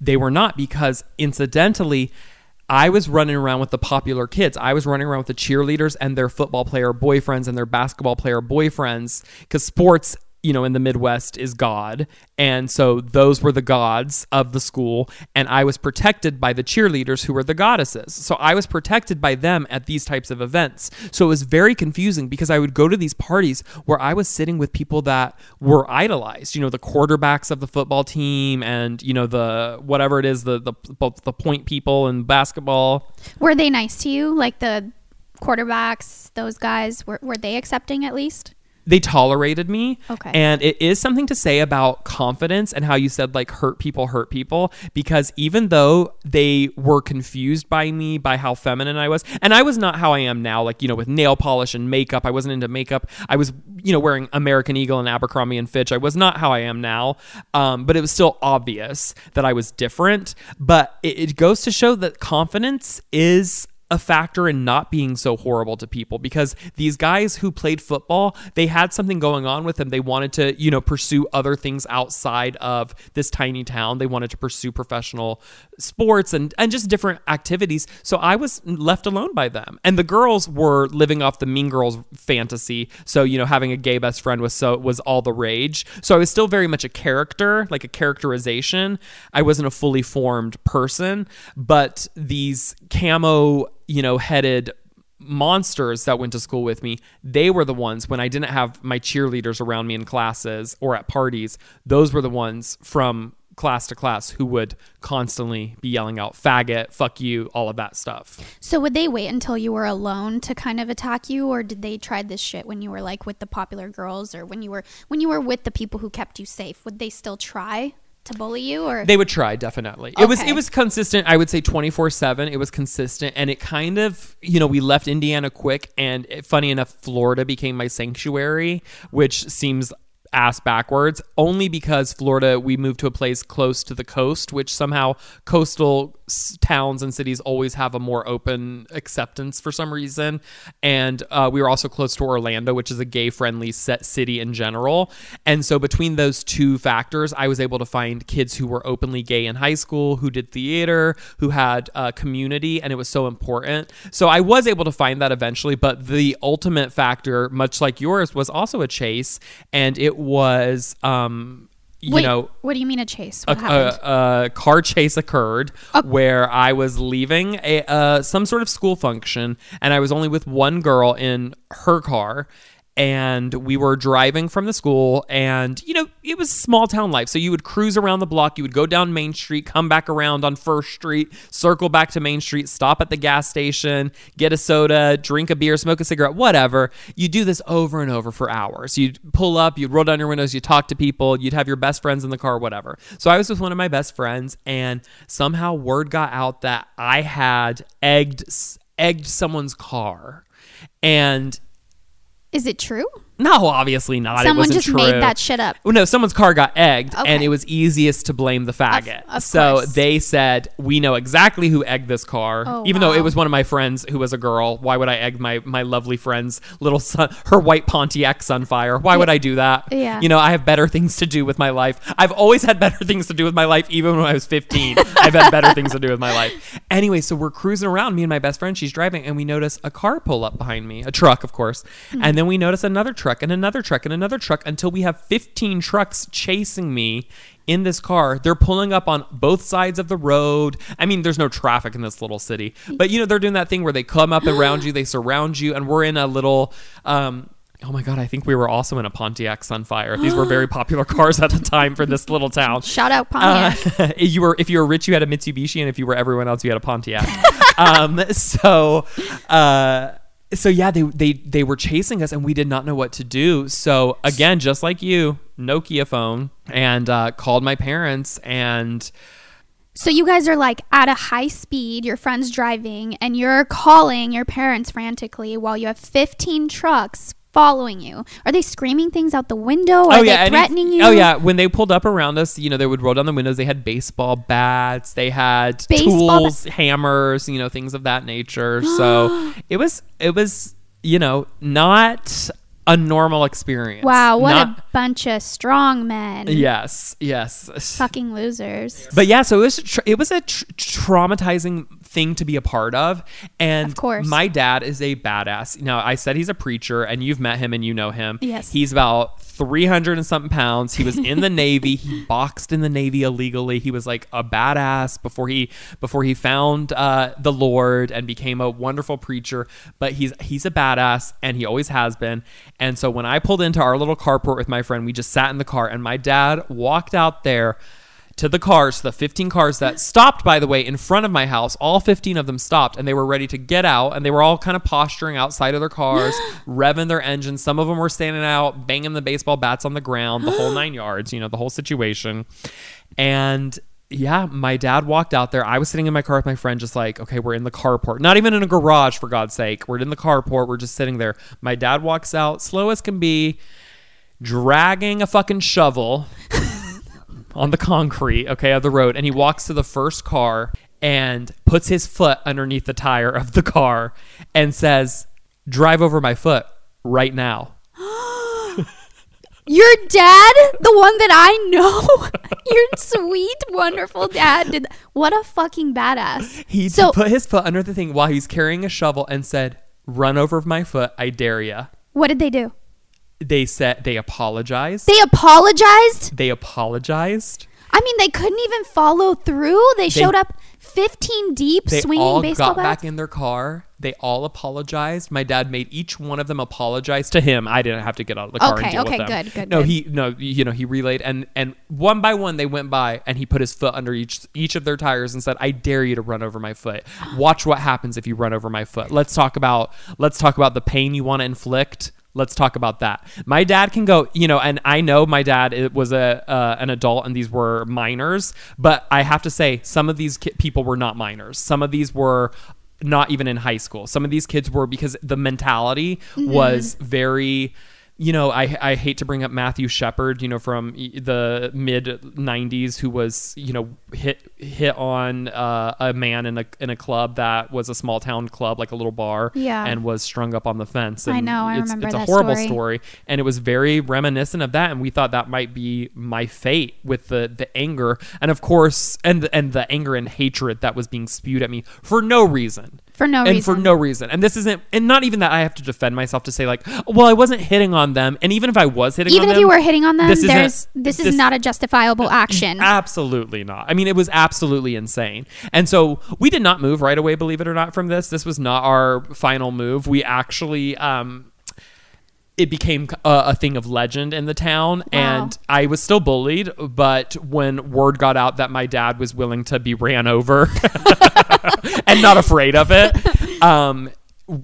They were not because incidentally, I was running around with the popular kids. I was running around with the cheerleaders and their football player boyfriends and their basketball player boyfriends because sports, you know, in the Midwest is God. And so those were the gods of the school. And I was protected by the cheerleaders who were the goddesses. So I was protected by them at these types of events. So it was very confusing because I would go to these parties where I was sitting with people that were idolized, you know, the quarterbacks of the football team and, you know, the whatever it is, the the, the point people in basketball. Were they nice to you? Like the quarterbacks, those guys, were, were they accepting at least? They tolerated me. Okay. And it is something to say about confidence and how you said like hurt people hurt people because even though they were confused by me by how feminine I was and I was not how I am now like you know with nail polish and makeup. I wasn't into makeup. I was you know wearing American Eagle and Abercrombie and Fitch. I was not how I am now. Um, but it was still obvious that I was different. But it, it goes to show that confidence is a factor in not being so horrible to people because these guys who played football, they had something going on with them. They wanted to, you know, pursue other things outside of this tiny town. They wanted to pursue professional sports and and just different activities. So I was left alone by them. And the girls were living off the mean girls fantasy. So, you know, having a gay best friend was so was all the rage. So I was still very much a character, like a characterization. I wasn't a fully formed person, but these camo you know, headed monsters that went to school with me, they were the ones when I didn't have my cheerleaders around me in classes or at parties, those were the ones from class to class who would constantly be yelling out faggot, fuck you, all of that stuff. So would they wait until you were alone to kind of attack you or did they try this shit when you were like with the popular girls or when you were when you were with the people who kept you safe? Would they still try to bully you or They would try definitely. It was it was consistent. I would say twenty four seven. It was consistent, and it kind of you know we left Indiana quick, and it, funny enough, Florida became my sanctuary, which seems ass backwards. Only because Florida, we moved to a place close to the coast, which somehow coastal towns and cities always have a more open acceptance for some reason, and uh, we were also close to Orlando, which is a gay friendly set city in general, and so between those two factors, I was able to find kids who were openly gay in high school, who did theater, who had uh, community, and it was so important. So I was able to find that eventually, but the ultimate factor, much like yours, was also a chase, and it was, um, you Wait, know, what do you mean a chase? a, happened? a, a car chase occurred where I was leaving a uh, some sort of school function, and I was only with one girl in her car. And we were driving from the school, and you know, it was small town life. So you would cruise around the block, you would go down Main Street, come back around on First Street, circle back to Main Street, stop at the gas station, get a soda, drink a beer, smoke a cigarette, whatever. You do this over and over for hours. You'd pull up, you'd roll down your windows, you'd talk to people, you'd have your best friends in the car, whatever. So I was with one of my best friends, and somehow word got out that I had egged egged someone's car, and Is it true? No, obviously not. it Someone just made that shit up. Well, no, someone's car got egged, and it was easiest to blame the faggot. of so course. they said, "We know exactly who egged this car." Oh, Even though it was one of my friends who was a girl, why would I egg my my lovely friend's little son, her white Pontiac on fire? Why would I do that? Yeah. You know, I have better things to do with my life. I've always had better things to do with my life, even when I was 15. <laughs> I've had better things to do with my life. Anyway, so we're cruising around, me and my best friend, she's driving, and we notice a car pull up behind me, a truck, of course. Mm. And then we notice another truck and another truck and another truck until we have 15 trucks chasing me in this car. They're pulling up on both sides of the road. I mean, there's no traffic in this little city, but you know, they're doing that thing where they come up around you, they surround you, and we're in a little, um, Oh my god! I think we were also in a Pontiac Sunfire. These were very <gasps> popular cars at the time for this little town. Shout out Uh, Pontiac. <laughs> you were if you were rich, you had a Mitsubishi, and if you were everyone else, you had a Pontiac. <laughs> um, so, uh, so yeah, they they they were chasing us, and we did not know what to do. So again, just like you, Nokia phone, and uh, called my parents, and so you guys are like at a high speed, your friend's driving, and you're calling your parents frantically while you have 15 trucks following you. Are they screaming things out the window? Are oh, they any- threatening you? Oh yeah, when they pulled up around us, you know, they would roll down the windows. They had baseball bats, they had Baseball tools, hammers, you know, things of that nature. So <gasps> it was, it was, you know, not a normal experience. Wow, what Not- a bunch of strong men. Yes, yes. Fucking losers. But yeah, so it was tr- it was a tr- traumatizing thing to be a part of, and Of course. my dad is a badass. Now I said he's a preacher, and you've met him and you know him. Yes. he's about three hundred and something pounds. He was in the <laughs> Navy. He boxed in the Navy illegally. He was like a badass before he before he found uh, the Lord and became a wonderful preacher. But he's he's a badass, and he always has been. And so when I pulled into our little carport with my friend, we just sat in the car, and my dad walked out there to the cars, the 15 cars that stopped, by the way, in front of my house. All 15 of them stopped and they were ready to get out and they were all kind of posturing outside of their cars, <gasps> revving their engines. Some of them were standing out, banging the baseball bats on the ground, the whole <gasps> nine yards, you know, the whole situation. And yeah, my dad walked out there. I was sitting in my car with my friend, just like, okay, we're in the carport. Not even in a garage, for God's sake. We're in the carport. We're just sitting there. My dad walks out, slow as can be, dragging a fucking shovel <laughs> on the concrete, okay, of the road, and he walks to the first car and puts his foot underneath the tire of the car and says, "Drive over my foot right now." <gasps> Your dad, the one that I know, <laughs> your sweet, wonderful dad did. What a fucking badass. He So- put his foot under the thing while he's carrying a shovel and said, "Run over my foot, I dare ya." What did they do? They said they apologized. They apologized? They apologized. I mean, they couldn't even follow through. They, showed up 15 deep, They swinging all baseball got bats. back in their car. They all apologized. My dad made each one of them apologize to him. I didn't have to get out of the car Okay, and deal okay, with them. good, good, No, good. he no, you know, he relayed and and one by one they went by and he put his foot under each each of their tires and said, "I dare you to run over my foot. Watch what happens if you run over my foot. Let's talk about let's talk about the pain you want to inflict." Let's talk about that. My dad can go, you know, and I know my dad it was a uh, an adult and these were minors, but I have to say some of these ki- people were not minors. Some of these were not even in high school. Some of these kids were because the mentality was very you know, I I hate to bring up Matthew Shepard, you know, from the mid '90s, who was you know hit hit on uh, a man in a in a club that was a small town club, like a little bar, Yeah. and was strung up on the fence. I know, I it's, remember It's a that horrible story. story, and it was very reminiscent of that. And we thought that might be my fate with the the anger, and of course, and and the anger and hatred that was being spewed at me for no reason For no reason. and reason. for no reason. And this isn't, and not even that I have to defend myself to say like, well, I wasn't hitting on them. And even if I was hitting, on them. Even if them, you were hitting on them, this there's this is this- not a justifiable action. <laughs> Absolutely not. I mean, it was absolutely insane. And so we did not move right away, believe it or not, from this. This was not our final move. We actually, um, it became a, a thing of legend in the town, and I was still bullied. But when word got out that my dad was willing to be ran over <laughs> and not afraid of it, <laughs> um,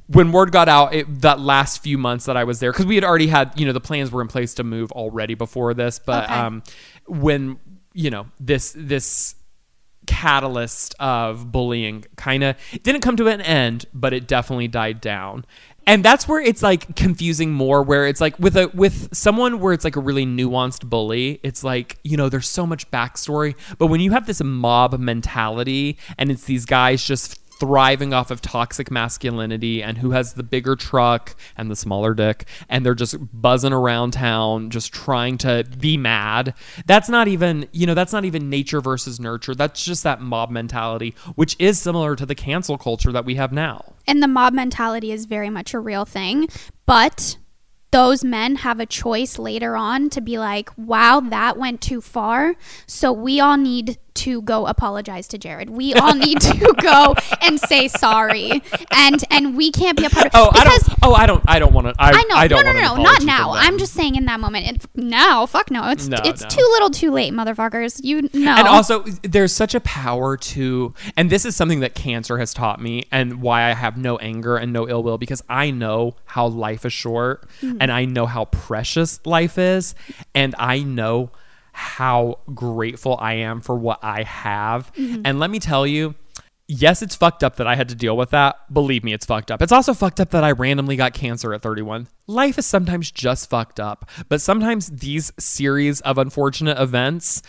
when word got out it, that last few months that I was there, because we had already had, you know, the plans were in place to move already before this, but Okay. um, when you know this this catalyst of bullying kind of didn't come to an end but it definitely died down and that's where it's like confusing more where it's like with a with someone where it's like a really nuanced bully it's like you know there's so much backstory. But when you have this mob mentality and it's these guys just thriving off of toxic masculinity and who has the bigger truck and the smaller dick and they're just buzzing around town just trying to be mad. That's not even you know that's not even nature versus nurture. That's just that mob mentality which is similar to the cancel culture that we have now. And the mob mentality is very much a real thing but those men have a choice later on to be like wow that went too far. So we all need to go apologize to jared we all need to <laughs> go and say sorry and and we can't be a part of oh i don't oh i don't i don't want to I, I know. I don't no, no, want no, not now. I'm just saying in that moment. It, now, fuck no. It's No, it's no. too little, too late, motherfuckers. You know. And also, there's such a power to, and this is something that cancer has taught me, and why I have no anger and no ill will, because I know how life is short, hmm. and I know how precious life is, and I know how grateful I am for what I have. Mm-hmm. And let me tell you, yes, it's fucked up that I had to deal with that. Believe me, it's fucked up. It's also fucked up that I randomly got cancer at 31. Life is sometimes just fucked up, but sometimes these series of unfortunate events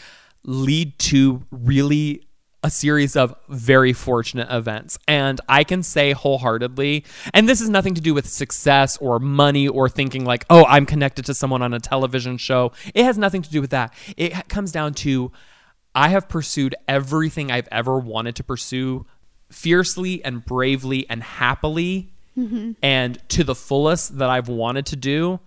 lead to really a series of very fortunate events. And I can say wholeheartedly, and this has nothing to do with success or money or thinking like, oh, I'm connected to someone on a television show. It has nothing to do with that. It comes down to I have pursued everything I've ever wanted to pursue fiercely and bravely and happily mm-hmm. and to the fullest that I've wanted to do.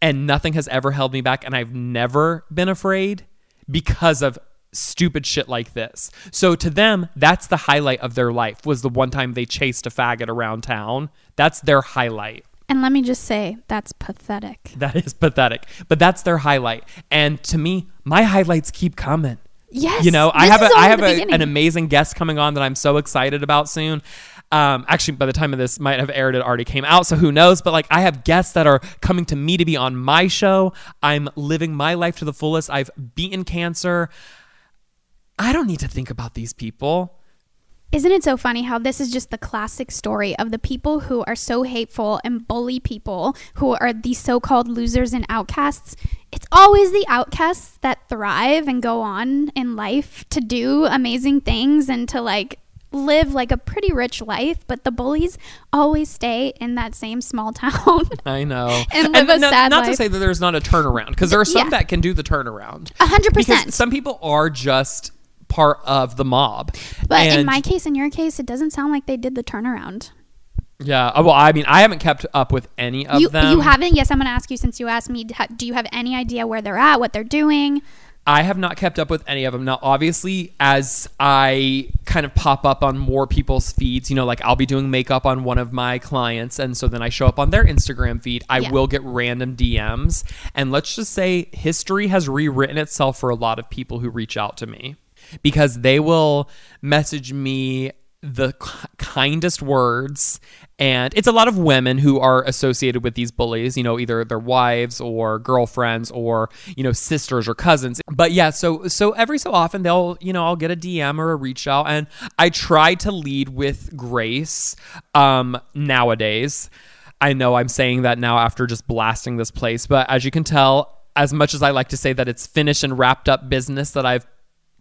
And nothing has ever held me back. And I've never been afraid because of stupid shit like this. So to them, that's the highlight of their life was the one time they chased a faggot around town. That's their highlight. and let me just say, that's pathetic. That is pathetic. But that's their highlight. And to me, my highlights keep coming. Yes. You know, I have a, I have a, an amazing guest coming on that I'm so excited about soon. Um, actually, by the time of this might have aired, it already came out, so who knows? But like, I have guests that are coming to me to be on my show. I'm living my life to the fullest. I've beaten cancer. I don't need to think about these people. Isn't it so funny how this is just the classic story of the people who are so hateful and bully people who are these so called losers and outcasts? It's always the outcasts that thrive and go on in life to do amazing things and to like live like a pretty rich life, but the bullies always stay in that same small <laughs> town. I know. And live a not, sad not to say that there's not a turnaround, because there are some Yeah. that can do the turnaround. A hundred percent. some people are just part of the mob. But in my case, in your case, it doesn't sound like they did the turnaround. Yeah. uh, Well, I mean, I haven't kept up with any of You them. you haven't? Yes, I'm going to ask you since you asked me. Do you have any idea where they're at, what they're doing? I have not kept up with any of them. Now, obviously, as I kind of pop up on more people's feeds, you know, like I'll be doing makeup on one of my clients, and so then I show up on their Instagram feed. I Yeah. will get random DMs. And let's just say history has rewritten itself for a lot of people who reach out to me because they will message me the kindest words. And it's a lot of women who are associated with these bullies you know either their wives or girlfriends or you know sisters or cousins. But yeah so so every so often they'll you know i'll get a dm or a reach out. And i try to lead with grace um nowadays. I know i'm saying that now after just blasting this place but as you can tell as much as i like to say that it's finished and wrapped up business that i've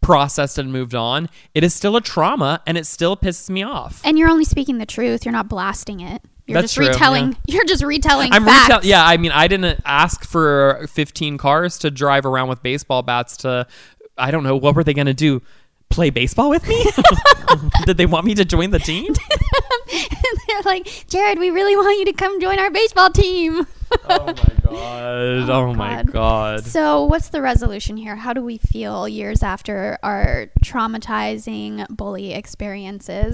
processed and moved on, it is still a trauma and it still pisses me off. And you're only speaking the truth. You're not blasting it. You're That's just true, retelling. yeah. You're just retelling. I'm facts. retail. Yeah, I mean, I didn't ask for 15 cars to drive around with baseball bats to. I don't know what were they going to do. Play baseball with me? <laughs> Did they want me to join the team? <laughs> They're like, Jared, we really want you to come join our baseball team. oh my god! <laughs> Oh, oh, my God. god! So, what's the resolution here? How do we feel years after our traumatizing bully experiences?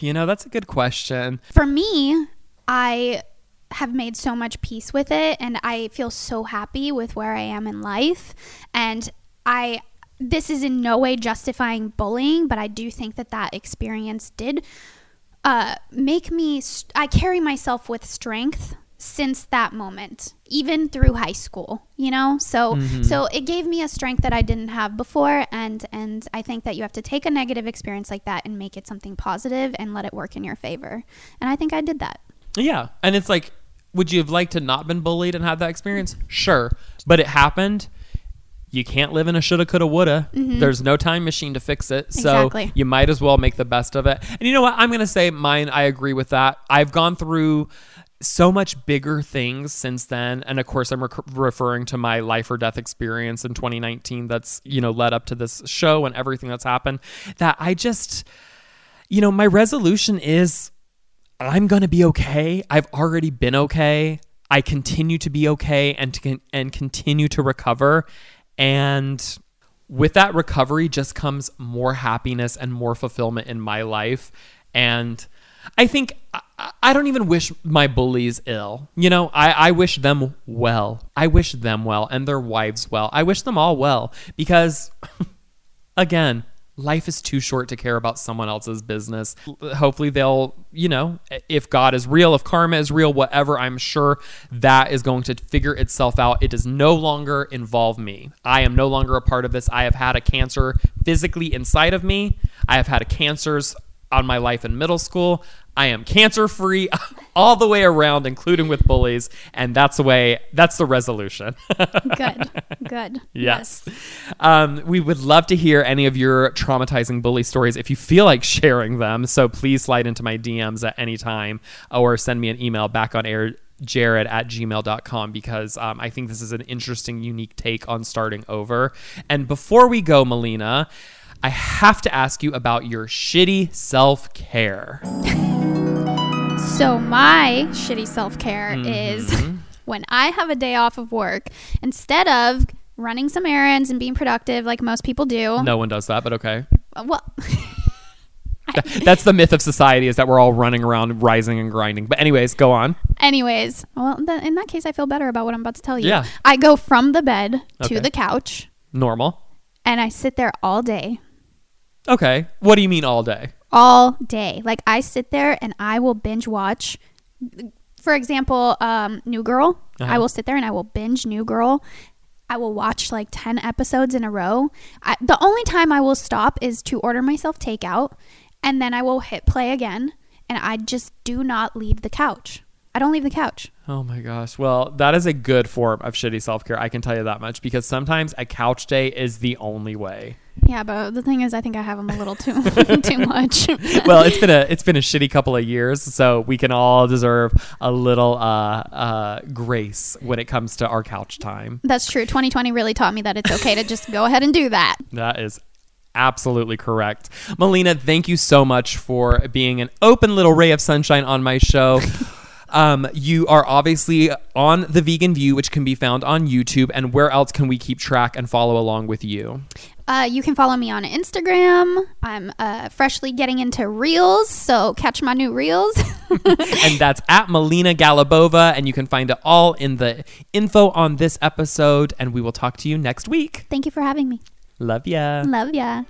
You know, that's a good question. For me, I have made so much peace with it and I feel so happy with where I am in life. And I, this is in no way justifying bullying, but I do think that that experience did uh, make me, st- I carry myself with strength since that moment even through high school you know? So so it gave me a strength that i didn't have before and and i think that you have to take a negative experience like that and make it something positive and let it work in your favor. And i think i did that. Yeah, and it's like, would you have liked to not been bullied and had that experience? Sure, but it happened. You can't live in a shoulda, coulda, woulda. There's no time machine to fix it, so Mm-hmm. Exactly. you might as well make the best of it. And you know what? I'm gonna say mine. I agree with that. I've gone through so much bigger things since then, and of course, I'm rec- referring to my life or death experience in 2019. That's you know led up to this show and everything that's happened. That I just, you know, my resolution is I'm going to be okay. I've already been okay. I continue to be okay and to con- and continue to recover and with that recovery just comes more happiness and more fulfillment in my life and I think I, I don't even wish my bullies ill. You know, I, I wish them well. I wish them well and their wives well. I wish them all well because <laughs> again, life is too short to care about someone else's business. Hopefully, they'll, you know, if God is real, if karma is real, whatever, I'm sure that is going to figure itself out. It does no longer involve me. I am no longer a part of this. I have had a cancer physically inside of me, I have had cancers on my life in middle school. I am cancer free <laughs> all the way around, including with bullies. And that's the way, that's the resolution. <laughs> good good <laughs> Yes. Um, we would love to hear any of your traumatizing bully stories if you feel like <laughs> sharing them. So please slide into my DMs at any time or send me an email back on air jared at gmail.com because um, i think this is an interesting unique take on starting over and before we go melina i have to ask you about your shitty self-care So my shitty self care Mm-hmm. is <laughs> when I have a day off of work, instead of running some errands and being productive like most people do. no one does that but okay Well, <laughs> that's the myth of society is that we're all running around rising and grinding but anyways go on anyways, well, th- in that case, I feel better about what I'm about to tell you. Yeah. I go from the bed Okay. to the couch normal and I sit there all day. okay what do you mean all day all day. Like I sit there and I will binge watch. For example, um, New Girl. Uh-huh. I will sit there and I will binge New Girl. I will watch like ten episodes in a row. I, the only time I will stop is to order myself takeout, and then I will hit play again. And I just do not leave the couch. I don't leave the couch. Oh my gosh. Well, that is a good form of shitty self care. I can tell you that much because sometimes a couch day is the only way. Yeah, but the thing is, I think I have them a little too <laughs> <laughs> too much. Well, it's been a it's been a shitty couple of years, so we can all deserve a little uh, uh, grace when it comes to our couch time. That's true. 2020 really taught me that it's okay to just go ahead and do that. <laughs> That is absolutely correct. Melina, thank you so much for being an open little ray of sunshine on my show. Um, you are obviously on The Vegan View, which can be found on YouTube. And where else can we keep track and follow along with you? Uh, you can follow me on Instagram. I'm uh, freshly getting into reels, so catch my new reels. <laughs> <laughs> and that's at Melina Galabova. And you can find it all in the info on this episode. And we will talk to you next week. Thank you for having me. Love ya. Love ya.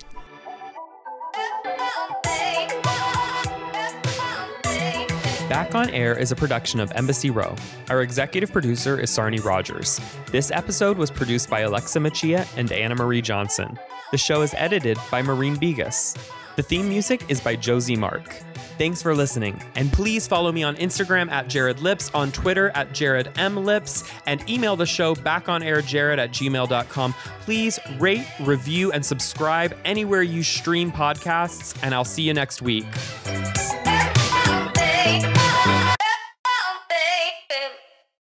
Back on Air is a production of Embassy Row. Our executive producer is Sarni Rogers. This episode was produced by Alexa Machia and Anna Marie Johnson. The show is edited by Maureen Begas. The theme music is by Josie Mark. Thanks for listening. And please follow me on Instagram at Jared Lips, on Twitter at Jared M. Lips, and email the show backonairjared at gmail.com. Please rate, review, and subscribe anywhere you stream podcasts, and I'll see you next week. the